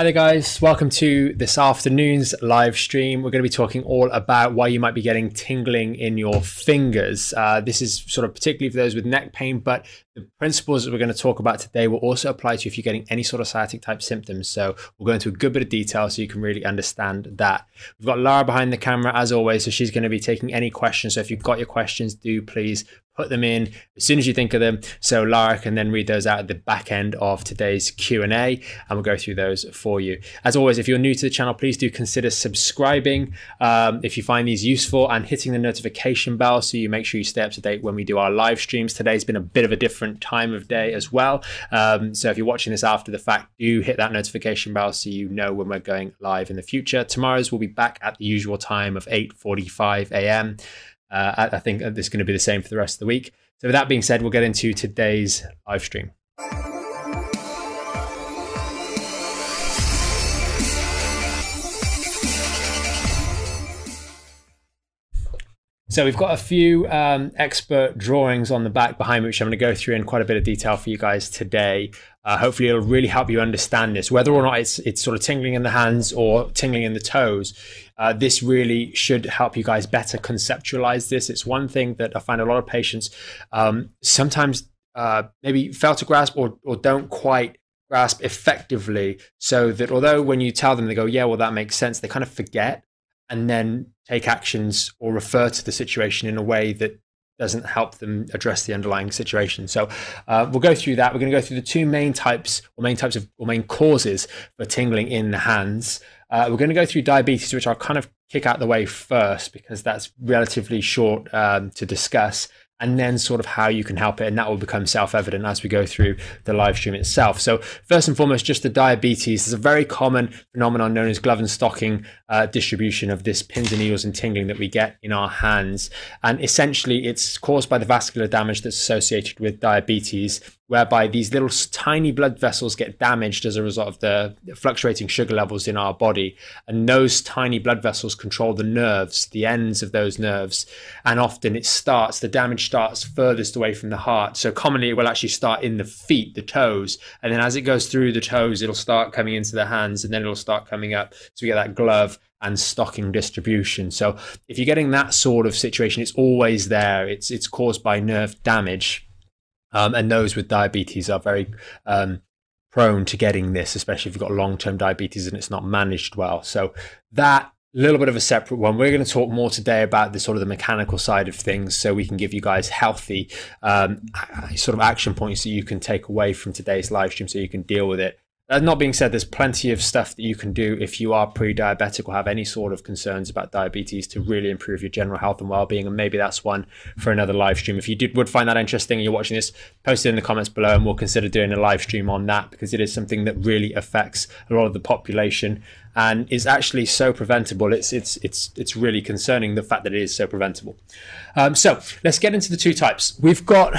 Hi there, guys. Welcome to this afternoon's live stream. We're going to be talking all about why you might be getting tingling in your fingers. Uh, this is sort of particularly for those with neck pain, but the principles that we're going to talk about today will also apply to if you're getting any sort of sciatic type symptoms. So we'll go into a good bit of detail so you can really understand that. We've got Lara behind the camera as always, so she's going to be taking any questions. So if you've got your questions, do please put them in as soon as you think of them. So Lara can then read those out at the back end of today's Q&A and we'll go through those for you. As always, if you're new to the channel, please do consider subscribing um, if you find these useful and hitting the notification bell so you make sure you stay up to date when we do our live streams. Today's been a bit of a different time of day as well. Um, so if you're watching this after the fact, do hit that notification bell so you know when we're going live in the future. Tomorrow's we'll be back at the usual time of 8.45 a.m. Uh, I, think this is going to be the same for the rest of the week. So, with that being said, we'll get into today's live stream. So we've got a few um, expert drawings on the back behind me, which I'm going to go through in quite a bit of detail for you guys today. Uh, hopefully, it'll really help you understand this, whether or not it's it's sort of tingling in the hands or tingling in the toes. Uh, this really should help you guys better conceptualize this. It's one thing that I find a lot of patients um, sometimes uh, maybe fail to grasp or or don't quite grasp effectively. So that although when you tell them, they go, "Yeah, well, that makes sense," they kind of forget and then take actions or refer to the situation in a way that doesn't help them address the underlying situation. So uh, we'll go through that. We're going to go through the two main types or main types of or main causes for tingling in the hands. Uh, we're going to go through diabetes, which I'll kind of kick out the way first because that's relatively short um, to discuss and then sort of how you can help it. And that will become self evident as we go through the live stream itself. So, first and foremost, just the diabetes is a very common phenomenon known as glove and stocking uh, distribution of this pins and needles and tingling that we get in our hands. And essentially, it's caused by the vascular damage that's associated with diabetes whereby these little tiny blood vessels get damaged as a result of the fluctuating sugar levels in our body. And those tiny blood vessels control the nerves, the ends of those nerves. And often it starts, the damage starts furthest away from the heart. So commonly it will actually start in the feet, the toes. And then as it goes through the toes, it'll start coming into the hands and then it'll start coming up. So we get that glove and stocking distribution. So if you're getting that sort of situation, it's always there. It's it's caused by nerve damage um, and those with diabetes are very um, prone to getting this, especially if you've got long term diabetes and it's not managed well. So, that little bit of a separate one. We're going to talk more today about the sort of the mechanical side of things so we can give you guys healthy um, sort of action points that you can take away from today's live stream so you can deal with it that not being said, there's plenty of stuff that you can do if you are pre-diabetic or have any sort of concerns about diabetes to really improve your general health and well-being. And maybe that's one for another live stream. If you did would find that interesting and you're watching this, post it in the comments below, and we'll consider doing a live stream on that because it is something that really affects a lot of the population and is actually so preventable. It's it's it's it's really concerning the fact that it is so preventable. Um, so let's get into the two types. We've got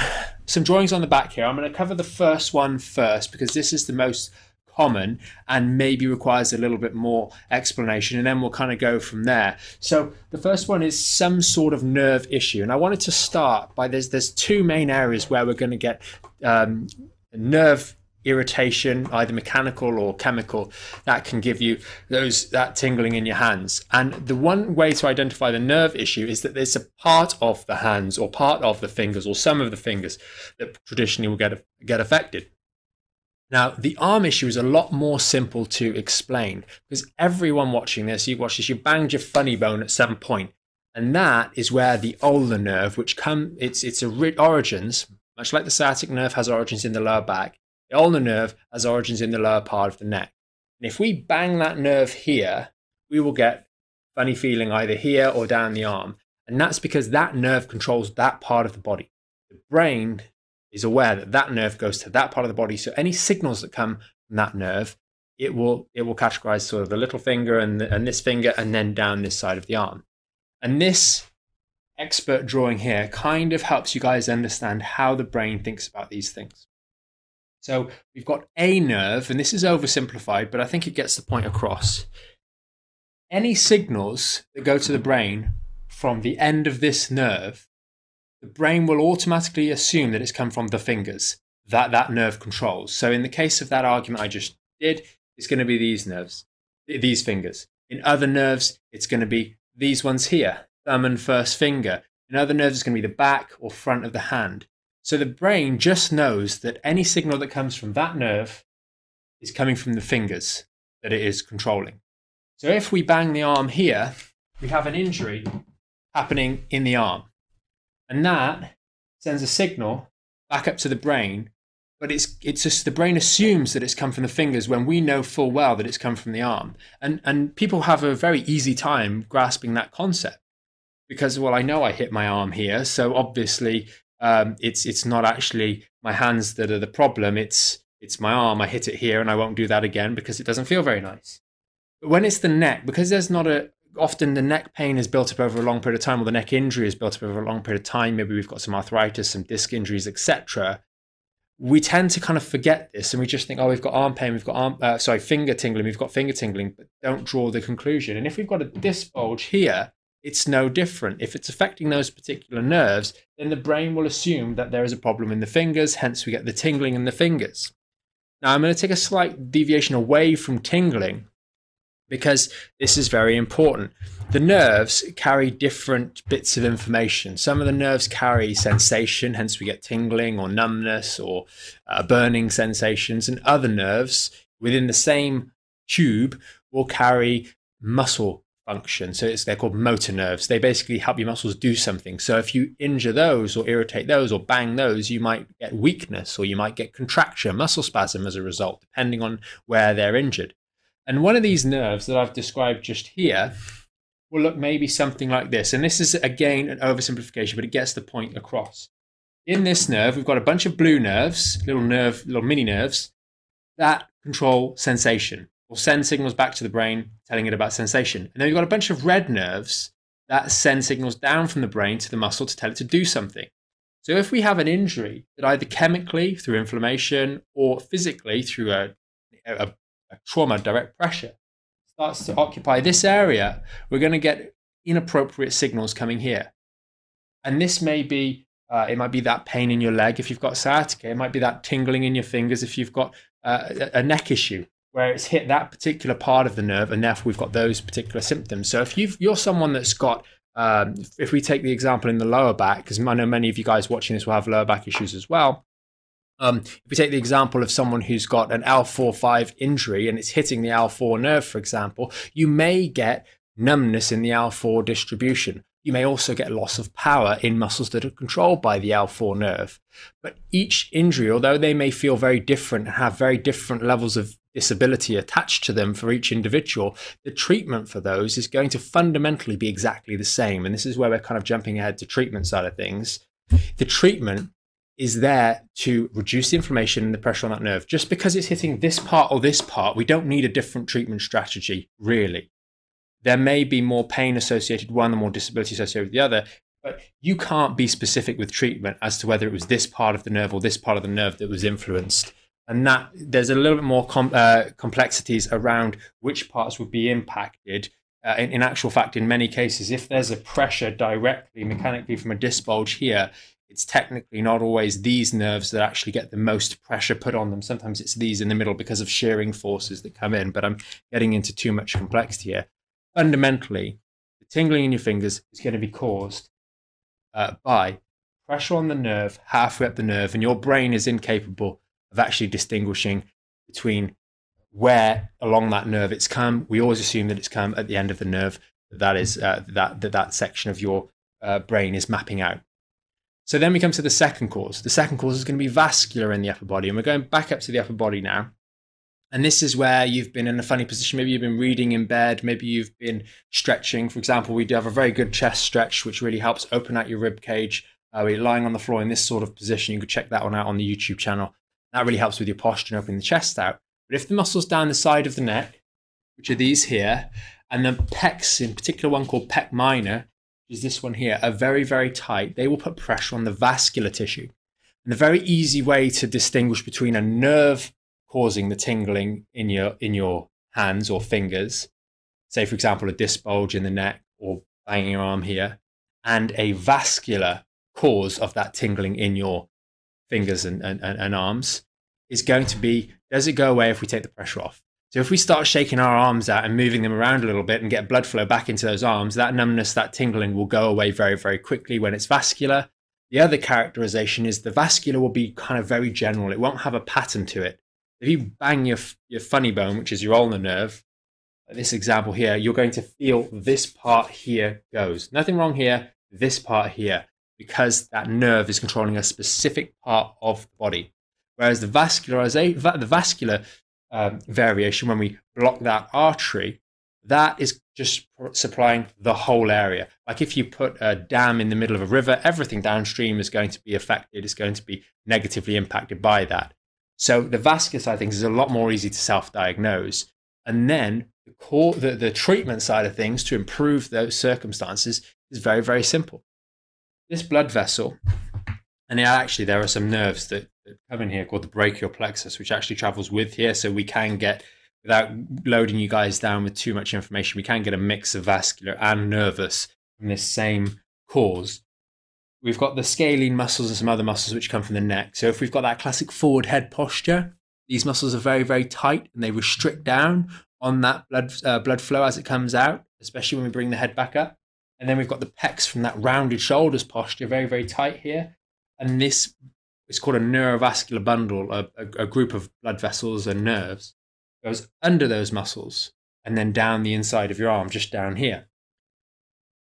some drawings on the back here. I'm going to cover the first one first because this is the most common and maybe requires a little bit more explanation and then we'll kind of go from there. So the first one is some sort of nerve issue and i wanted to start by there's there's two main areas where we're going to get um, nerve irritation either mechanical or chemical that can give you those that tingling in your hands. And the one way to identify the nerve issue is that there's a part of the hands or part of the fingers or some of the fingers that traditionally will get get affected now, the arm issue is a lot more simple to explain because everyone watching this, you watch this, you banged your funny bone at some point, and that is where the ulnar nerve, which come its its origins, much like the sciatic nerve has origins in the lower back, the ulnar nerve has origins in the lower part of the neck. And if we bang that nerve here, we will get funny feeling either here or down the arm, and that's because that nerve controls that part of the body. The brain is aware that that nerve goes to that part of the body. So any signals that come from that nerve, it will it will categorize sort of the little finger and, the, and this finger and then down this side of the arm. And this expert drawing here kind of helps you guys understand how the brain thinks about these things. So we've got a nerve, and this is oversimplified, but I think it gets the point across. Any signals that go to the brain from the end of this nerve the brain will automatically assume that it's come from the fingers that that nerve controls. So in the case of that argument I just did, it's going to be these nerves, these fingers. In other nerves, it's going to be these ones here, thumb and first finger. In other nerves, it's going to be the back or front of the hand. So the brain just knows that any signal that comes from that nerve is coming from the fingers that it is controlling. So if we bang the arm here, we have an injury happening in the arm. And that sends a signal back up to the brain, but it's it's just the brain assumes that it's come from the fingers when we know full well that it's come from the arm. And and people have a very easy time grasping that concept because well I know I hit my arm here, so obviously um, it's it's not actually my hands that are the problem. It's it's my arm. I hit it here, and I won't do that again because it doesn't feel very nice. But when it's the neck, because there's not a often the neck pain is built up over a long period of time, or the neck injury is built up over a long period of time. Maybe we've got some arthritis, some disc injuries, etc. We tend to kind of forget this, and we just think, oh, we've got arm pain, we've got arm, uh, sorry, finger tingling, we've got finger tingling, but don't draw the conclusion. And if we've got a disc bulge here, it's no different. If it's affecting those particular nerves, then the brain will assume that there is a problem in the fingers, hence we get the tingling in the fingers. Now, I'm going to take a slight deviation away from tingling because this is very important. The nerves carry different bits of information. Some of the nerves carry sensation, hence we get tingling or numbness or uh, burning sensations, and other nerves within the same tube will carry muscle function. So it's they're called motor nerves. They basically help your muscles do something. So if you injure those or irritate those or bang those, you might get weakness or you might get contraction, muscle spasm as a result, depending on where they're injured. And one of these nerves that I've described just here will look maybe something like this. And this is again an oversimplification, but it gets the point across. In this nerve, we've got a bunch of blue nerves, little nerve, little mini nerves that control sensation or send signals back to the brain telling it about sensation. And then you've got a bunch of red nerves that send signals down from the brain to the muscle to tell it to do something. So if we have an injury that either chemically through inflammation or physically through a, a, a trauma, direct pressure, starts to occupy this area, we're going to get inappropriate signals coming here. And this may be, uh, it might be that pain in your leg if you've got sciatica. It might be that tingling in your fingers if you've got uh, a neck issue where it's hit that particular part of the nerve, and therefore we've got those particular symptoms. So if you are someone that's got, um, if we take the example in the lower back, because I know many of you guys watching this will have lower back issues as well. Um, if we take the example of someone who's got an L4-5 injury and it's hitting the L4 nerve, for example, you may get numbness in the L4 distribution. You may also get loss of power in muscles that are controlled by the L4 nerve. But each injury, although they may feel very different and have very different levels of disability attached to them for each individual, the treatment for those is going to fundamentally be exactly the same. And this is where we're kind of jumping ahead to treatment side of things. The treatment is there to reduce the inflammation and the pressure on that nerve. Just because it's hitting this part or this part, we don't need a different treatment strategy, really. There may be more pain associated with one or more disability associated with the other, but you can't be specific with treatment as to whether it was this part of the nerve or this part of the nerve that was influenced and that there's a little bit more com- uh, complexities around which parts would be impacted. Uh, in, in, actual fact, in many cases, if there's a pressure directly mechanically from a disc bulge here, it's technically not always these nerves that actually get the most pressure put on them. Sometimes it's these in the middle because of shearing forces that come in. But I'm getting into too much complexity here. Fundamentally, the tingling in your fingers is going to be caused uh, by pressure on the nerve halfway up the nerve, and your brain is incapable of actually distinguishing between where along that nerve it's come. We always assume that it's come at the end of the nerve. That is uh, that, that that section of your uh, brain is mapping out. So then we come to the second cause. The second cause is going to be vascular in the upper body, and we're going back up to the upper body now. And this is where you've been in a funny position. Maybe you've been reading in bed. Maybe you've been stretching. For example, we do have a very good chest stretch, which really helps open out your rib cage. Uh, we're lying on the floor in this sort of position. You can check that one out on the YouTube channel. That really helps with your posture and opening the chest out. But if the muscles down the side of the neck, which are these here, and the pecs, in particular one called pec minor, is this one here, are very, very tight, they will put pressure on the vascular tissue. And the very easy way to distinguish between a nerve causing the tingling in your in your hands or fingers, say for example a disc bulge in the neck or banging your arm here, and a vascular cause of that tingling in your fingers and, and, and arms is going to be does it go away if we take the pressure off? So if we start shaking our arms out and moving them around a little bit and get blood flow back into those arms, that numbness, that tingling will go away very, very quickly when it's vascular. The other characterization is the vascular will be kind of very general. It won't have a pattern to it. If you bang your, your funny bone, which is your ulnar nerve, this example here, you're going to feel this part here goes. Nothing wrong here, this part here, because that nerve is controlling a specific part of the body. Whereas the vascular, the vascular um, variation, when we block that artery, that is just supplying the whole area. Like if you put a dam in the middle of a river, everything downstream is going to be affected, it's going to be negatively impacted by that. So the vascular side of things is a lot more easy to self-diagnose. And then the core, the, the treatment side of things to improve those circumstances is very, very simple. This blood vessel, and actually there are some nerves that, that come in here called the brachial plexus, which actually travels with here, so we can get without loading you guys down with too much information, we can get a mix of vascular and nervous from this same cause. We've got the scalene muscles and some other muscles which come from the neck. So if we've got that classic forward head posture, these muscles are very, very tight and they restrict down on that blood uh, blood flow as it comes out, especially when we bring the head back up. And then we've got the pecs from that rounded shoulders posture, very, very tight here. And this is called a neurovascular bundle, a, a, a group of blood vessels and nerves goes under those muscles and then down the inside of your arm, just down here.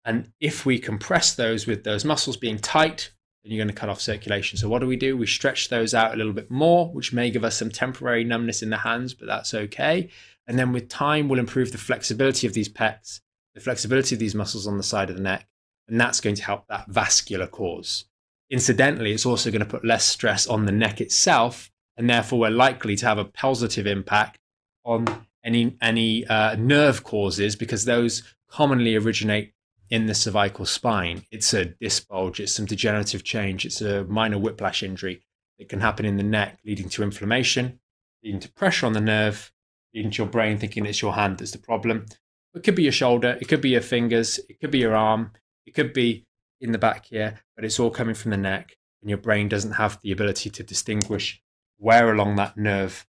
And if we compress those with those muscles being tight, then you're going to cut off circulation. So what do we do? We stretch those out a little bit more, which may give us some temporary numbness in the hands, but that's okay. And then with time, we'll improve the flexibility of these pecs, the flexibility of these muscles on the side of the neck, and that's going to help that vascular cause. Incidentally, it's also going to put less stress on the neck itself, and therefore we're likely to have a positive impact on any any uh, nerve causes because those commonly originate in the cervical spine. It's a disc bulge, it's some degenerative change, it's a minor whiplash injury. It can happen in the neck, leading to inflammation, leading to pressure on the nerve, leading to your brain thinking it's your hand that's the problem. It could be your shoulder, it could be your fingers, it could be your arm, it could be in the back here, but it's all coming from the neck, and your brain doesn't have the ability to distinguish where along that nerve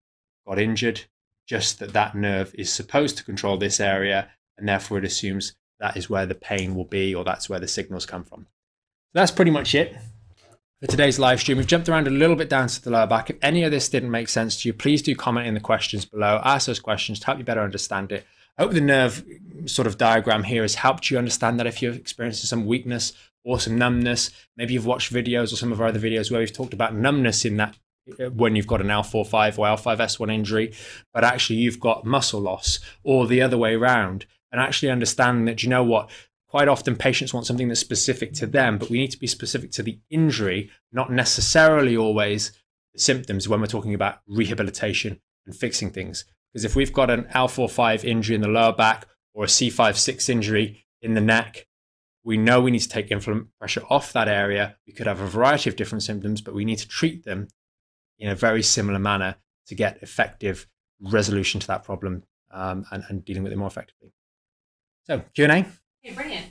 got injured just that that nerve is supposed to control this area, and therefore it assumes that is where the pain will be or that's where the signals come from. that's pretty much it for today's live stream. We've jumped around a little bit down to the lower back. If any of this didn't make sense to you, please do comment in the questions below. Ask those questions to help you better understand it. I hope the nerve sort of diagram here has helped you understand that if you're experiencing some weakness or some numbness, maybe you've watched videos or some of our other videos where we've talked about numbness in that uh, when you've got an L45 or L5S1 injury, but actually you've got muscle loss or the other way around. And actually understanding that, you know what, quite often patients want something that's specific to them, but we need to be specific to the injury, not necessarily always the symptoms when we're talking about rehabilitation and fixing things. Because if we've got an L45 injury in the lower back or a C5-6 injury in the neck, we know we need to take inflammation pressure off that area. We could have a variety of different symptoms, but we need to treat them in a very similar manner to get effective resolution to that problem um, and, and, dealing with it more effectively. So Q and A. Okay, brilliant.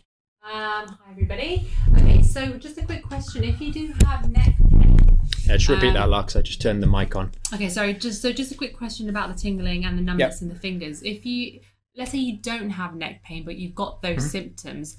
Um, hi everybody. Okay, so just a quick question: If you do have neck pain, yeah, just repeat um, that, Lux. I just turned the mic on. Okay, sorry. Just so just a quick question about the tingling and the numbness yep. in the fingers. If you let's say you don't have neck pain, but you've got those mm-hmm. symptoms,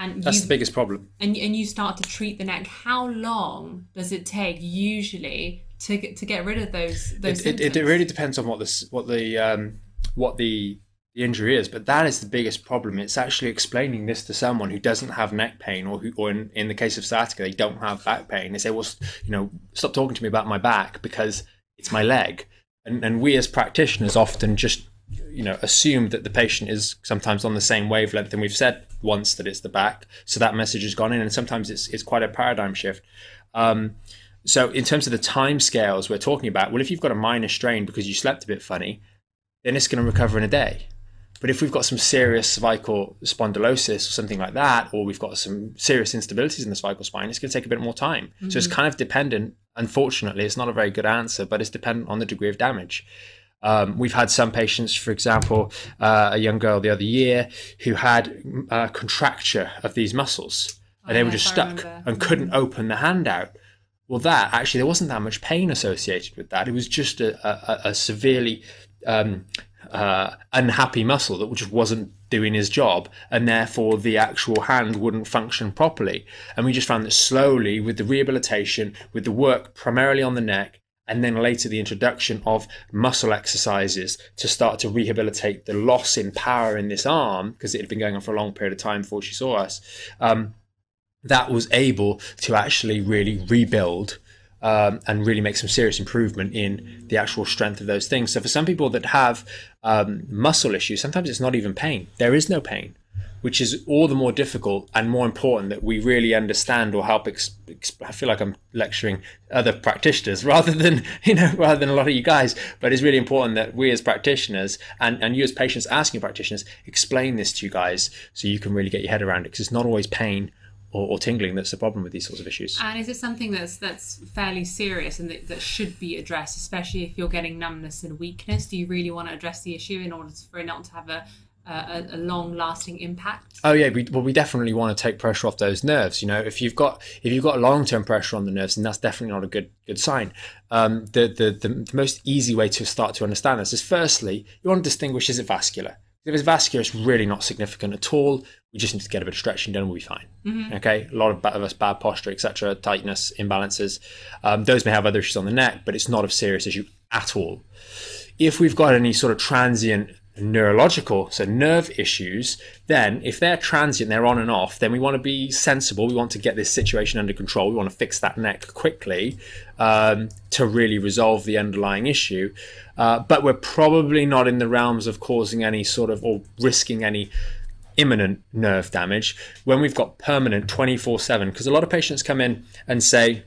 and that's the biggest problem. And and you start to treat the neck. How long does it take usually to get to get rid of those those it, it, it, really depends on what the what the um, what the the injury is but that is the biggest problem it's actually explaining this to someone who doesn't have neck pain or who or in, in the case of sciatica they don't have back pain they say well you know stop talking to me about my back because it's my leg and and we as practitioners often just you know assume that the patient is sometimes on the same wavelength and we've said once that it's the back so that message has gone in and sometimes it's it's quite a paradigm shift um, so, in terms of the time scales we're talking about, well, if you've got a minor strain because you slept a bit funny, then it's going to recover in a day. But if we've got some serious cervical spondylosis or something like that, or we've got some serious instabilities in the cervical spine, it's going to take a bit more time. Mm-hmm. So it's mm-hmm. kind of dependent. Unfortunately, it's not a very good answer, but it's dependent on the degree of damage. Um, we've had some patients, for example, uh, a young girl the other year who had a uh, contracture of these muscles, and they were just stuck and couldn't open the hand out. Well, that actually, there wasn't that much pain associated with that. It was just a, a, a severely um, uh, unhappy muscle that just wasn't doing his job, and therefore the actual hand wouldn't function properly. And we just found that slowly, with the rehabilitation, with the work primarily on the neck, and then later the introduction of muscle exercises to start to rehabilitate the loss in power in this arm, because it had been going on for a long period of time before she saw us, um, that was able to actually really rebuild um, and really make some serious improvement in the actual strength of those things. So for some people that have um, muscle issues, sometimes it's not even pain. There is no pain, which is all the more difficult and more important that we really understand or help. Ex- ex- I feel like I'm lecturing other practitioners rather than you know rather than a lot of you guys, but it's really important that we as practitioners and and you as patients asking practitioners explain this to you guys so you can really get your head around it because it's not always pain or, or, tingling that's the problem with these sorts of issues. And is it something that's that's fairly serious and that, that should be addressed, especially if you're getting numbness and weakness? Do you really want to address the issue in order for it not to have a a, a long-lasting impact? Oh yeah, we, well we definitely want to take pressure off those nerves. You know, if you've got if you've got long-term pressure on the nerves, then that's definitely not a good good sign. Um, the, the the the most easy way to start to understand this is firstly you want to distinguish is it vascular if it's vascular, it's really not significant at all. We just need to get a bit of stretching done, we'll be fine. Mm-hmm. Okay, a lot of, of us bad posture, etc., tightness, imbalances. Um, those may have other issues on the neck, but it's not a serious issue at all. If we've got any sort of transient neurological, so nerve issues, then if they're transient, they're on and off, then we want to be sensible. We want to get this situation under control. We want to fix that neck quickly um, to really resolve the underlying issue. Uh, but we're probably not in the realms of causing any sort of or risking any imminent nerve damage when we've got permanent 24 7. Because a lot of patients come in and say,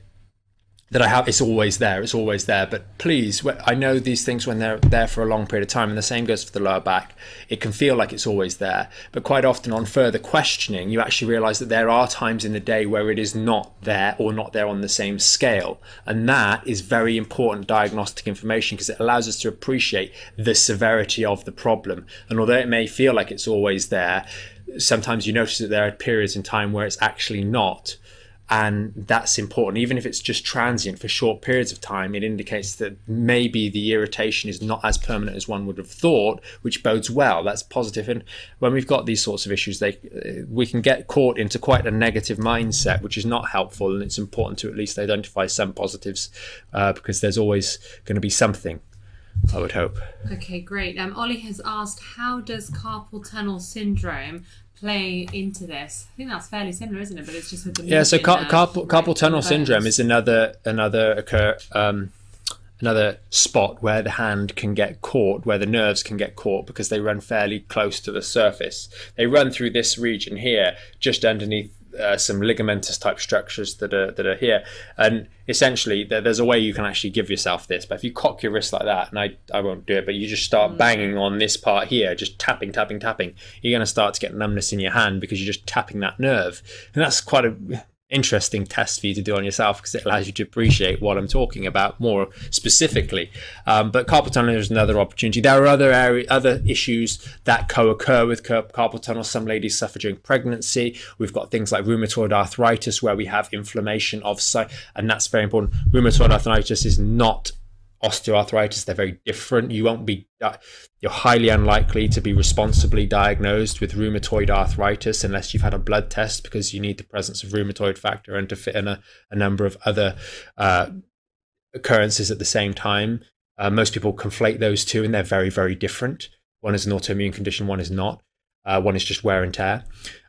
that I have, it's always there. It's always there. But please, I know these things when they're there for a long period of time, and the same goes for the lower back. It can feel like it's always there. But quite often, on further questioning, you actually realize that there are times in the day where it is not there or not there on the same scale. And that is very important diagnostic information because it allows us to appreciate the severity of the problem. And although it may feel like it's always there, sometimes you notice that there are periods in time where it's actually not and that's important even if it's just transient for short periods of time it indicates that maybe the irritation is not as permanent as one would have thought which bodes well that's positive and when we've got these sorts of issues they uh, we can get caught into quite a negative mindset which is not helpful and it's important to at least identify some positives uh, because there's always going to be something I would hope. Okay, great. Um, Ollie has asked, how does carpal tunnel syndrome play into this. I think that's fairly similar, isn't it? But it's just with the yeah. So car- carpal, carpal tunnel syndrome is another another occur um, another spot where the hand can get caught, where the nerves can get caught because they run fairly close to the surface. They run through this region here, just underneath uh, some ligamentous type structures that are that are here. And essentially, there's a way you can actually give yourself this. But if you cock your wrist like that, and I I won't do it, but you just start mm. banging on this part here, just tapping, tapping, tapping, you're going to start to get numbness in your hand because you're just tapping that nerve, and that's quite a interesting test for you to do on yourself because it allows you to appreciate what I'm talking about more specifically. Um, but carpal tunnel is another opportunity. There are other area, other issues that co-occur with carpal tunnel. Some ladies suffer during pregnancy. We've got things like rheumatoid arthritis where we have inflammation of site, and that's very important. Rheumatoid arthritis is not osteoarthritis. They're very different. You won't be, you're highly unlikely to be responsibly diagnosed with rheumatoid arthritis unless you've had a blood test because you need the presence of rheumatoid factor and to fit in a, a number of other uh, occurrences at the same time. Uh, most people conflate those two and they're very, very different. One is an autoimmune condition, one is not. Uh, one is just wear and tear.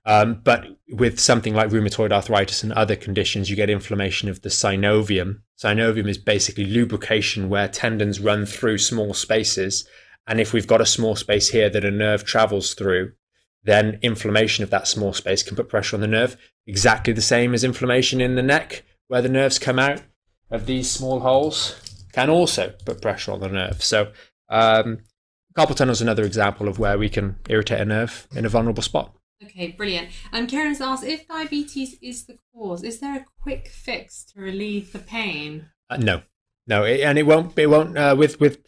Um, but with something like rheumatoid arthritis and other conditions, you get inflammation of the synovium. Synovium is basically lubrication where tendons run through small spaces. And if we've got a small space here that a nerve travels through, then inflammation of that small space can put pressure on the nerve. Exactly the same as inflammation in the neck, where the nerves come out of these small holes, can also put pressure on the nerve. So, um, carpal tunnel is another example of where we can irritate a nerve in a vulnerable spot. Okay, brilliant. And Karen's asked if diabetes is the cause, is there a quick fix to relieve the pain? Uh, no, no, it, and it won't. It won't. Uh, with with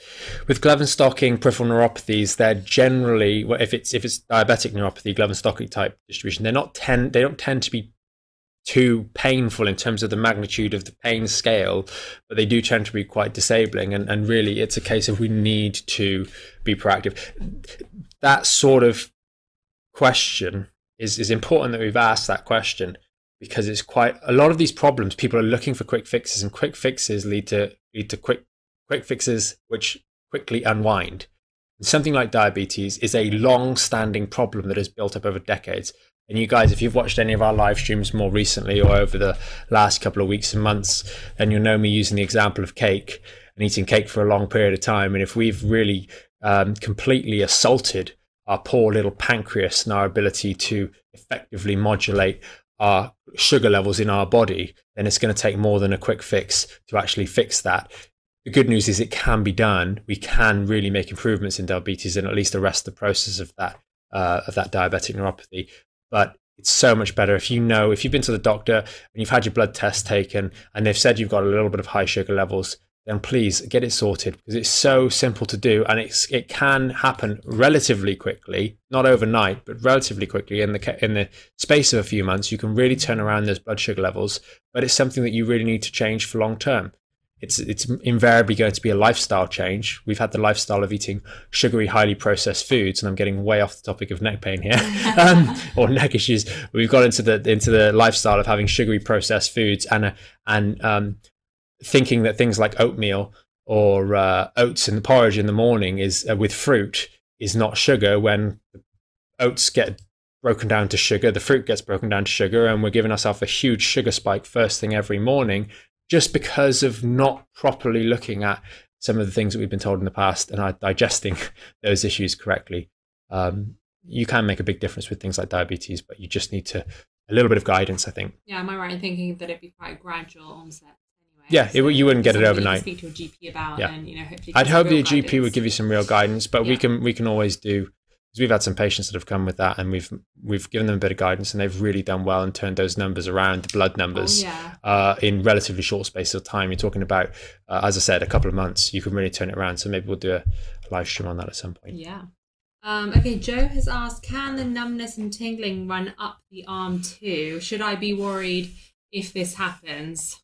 with glove and stocking peripheral neuropathies, they're generally if it's if it's diabetic neuropathy, glove and stocking type distribution, they're not tend they don't tend to be too painful in terms of the magnitude of the pain scale, but they do tend to be quite disabling. And, and really, it's a case of we need to be proactive. That sort of question is, is important that we've asked that question because it's quite a lot of these problems people are looking for quick fixes and quick fixes lead to lead to quick quick fixes which quickly unwind something like diabetes is a long standing problem that has built up over decades and you guys, if you've watched any of our live streams more recently or over the last couple of weeks and months, then you'll know me using the example of cake and eating cake for a long period of time. And if we've really um, completely assaulted our poor little pancreas and our ability to effectively modulate our sugar levels in our body, then it's going to take more than a quick fix to actually fix that. The good news is it can be done. We can really make improvements in diabetes and at least arrest the process of that uh, of that diabetic neuropathy but it's so much better if you know if you've been to the doctor and you've had your blood test taken and they've said you've got a little bit of high sugar levels then please get it sorted because it's so simple to do and it's it can happen relatively quickly not overnight but relatively quickly in the in the space of a few months. You can really turn around those blood sugar levels but it's something that you really need to change for long term it's it's invariably going to be a lifestyle change. We've had the lifestyle of eating sugary, highly processed foods, and I'm getting way off the topic of neck pain here, um, or neck issues. We've got into the into the lifestyle of having sugary, processed foods, and uh, and um, thinking that things like oatmeal or uh, oats in the porridge in the morning is uh, with fruit is not sugar. When oats get broken down to sugar, the fruit gets broken down to sugar, and we're giving ourselves a huge sugar spike first thing every morning just because of not properly looking at some of the things that we've been told in the past and digesting those issues correctly. Um, you can make a big difference with things like diabetes, but you just need to a little bit of guidance, I think. Yeah, am I right in thinking that it'd be quite gradual onset? Anyway? Yeah, so it, you wouldn't get it overnight. speak to a GP about, yeah. and you know, hopefully. I'd hope the GP would give you some real guidance, but yeah. we can we can always do because we've had some patients that have come with that and we've we've given them a bit of guidance and they've really done well and turned those numbers around the blood numbers oh, yeah. uh, in relatively short space of time. You're talking about uh, as i said a couple of months. You can really turn it around. So maybe we'll do a, live stream on that at some point. Yeah. Um, okay joe has asked can the numbness and tingling run up the arm too? Should i be worried if this happens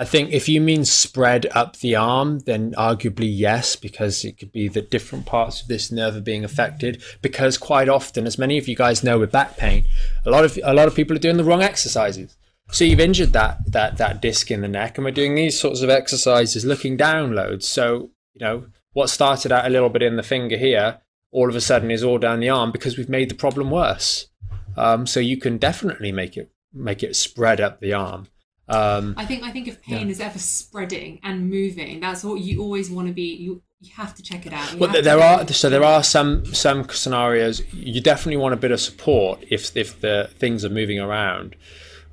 I think if you mean spread up the arm, then arguably yes, because it could be that different parts of this nerve are being affected. Because quite often, as many of you guys know with back pain, a lot of a lot of people are doing the wrong exercises. So you've injured that that that disc in the neck, and we're doing these sorts of exercises looking down loads. So you know what started out a little bit in the finger here, all of a sudden is all down the arm because we've made the problem worse. Um, so you can definitely make it make it spread up the arm. Um, I think I think if pain yeah. is ever spreading and moving, that's what you always want to be. You you have to check it out. You well, there are so there are some some scenarios you definitely want a bit of support if if the things are moving around.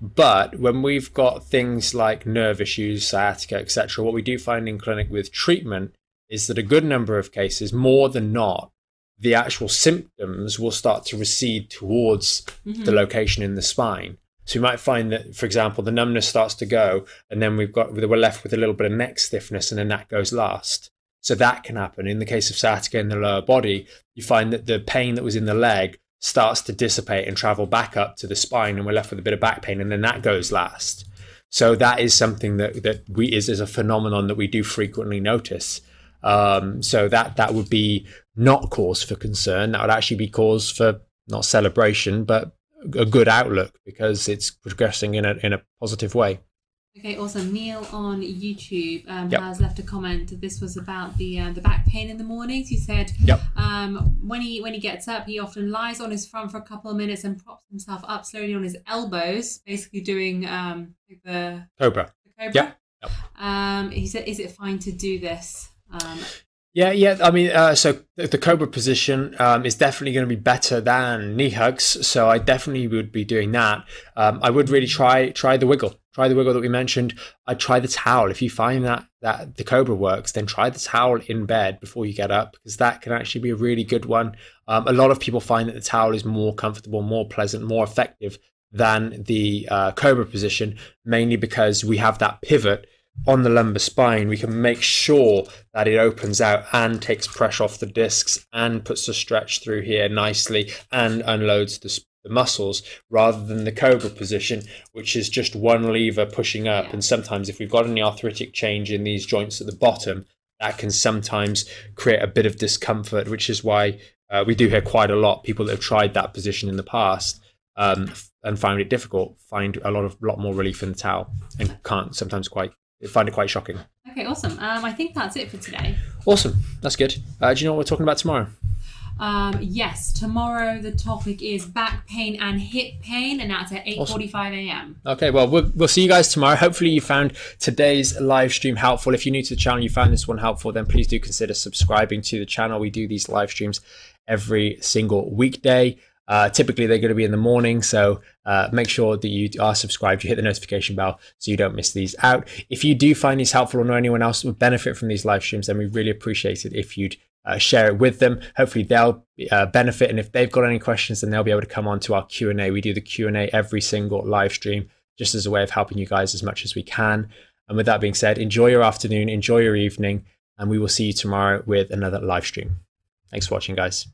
But when we've got things like nerve issues, sciatica, etc., what we do find in clinic with treatment is that a good number of cases, more than not, the actual symptoms will start to recede towards mm-hmm. the location in the spine. So you might find that, for example, the numbness starts to go, and then we've got we're left with a little bit of neck stiffness, and then that goes last. So that can happen. In the case of sciatica in the lower body, you find that the pain that was in the leg starts to dissipate and travel back up to the spine, and we're left with a bit of back pain, and then that goes last. So that is something that that we is, is a phenomenon that we do frequently notice. Um, so that that would be not cause for concern. That would actually be cause for not celebration, but a good outlook because it's progressing in a in a positive way. Okay, awesome. Neil on YouTube um, yep. has left a comment. This was about the uh, the back pain in the mornings. He said yep. um, when he when he gets up, he often lies on his front for a couple of minutes and props himself up slowly on his elbows, basically doing um, the cobra. The cobra. Yep. Um, he said, "Is it fine to do this?" Yeah, yeah. I mean, uh, so the Cobra position um, is definitely going to be better than knee hugs. So I definitely would be doing that. Um, I would really try try the wiggle, try the wiggle that we mentioned. I'd try the towel. If you find that that the Cobra works, then try the towel in bed before you get up because that can actually be a really good one. Um, a lot of people find that the towel is more comfortable, more pleasant, more effective than the uh, Cobra position, mainly because we have that pivot on the lumbar spine, we can make sure that it opens out and takes pressure off the discs and puts the stretch through here nicely and unloads the, the muscles rather than the cobra position, which is just one lever pushing up. And sometimes, if we've got any arthritic change in these joints at the bottom, that can sometimes create a bit of discomfort, which is why uh, we do hear quite a lot people that have tried that position in the past um, and found it difficult find a lot of lot more relief in the towel and can't sometimes quite find it quite shocking. Okay, awesome. Um, I think that's it for today. Awesome, that's good. Uh, do you know what we're talking about tomorrow? Um, yes, tomorrow the topic is back pain and hip pain, and that's at 8:45 a.m. Okay, well, well, we'll see you guys tomorrow. Hopefully, you found today's live stream helpful. If you're new to the channel, you found this one helpful, then please do consider subscribing to the channel. We do these live streams every single weekday. Uh, typically, they're going to be in the morning, so uh, make sure that you are subscribed. You hit the notification bell so you don't miss these out. If you do find these helpful or know anyone else would benefit from these live streams, then we really appreciate it if you'd uh, share it with them. Hopefully, they'll uh, benefit, and if they've got any questions, then they'll be able to come on to our Q and A. We do the Q and A every single live stream, just as a way of helping you guys as much as we can. And with that being said, enjoy your afternoon, enjoy your evening, and we will see you tomorrow with another live stream. Thanks for watching, guys.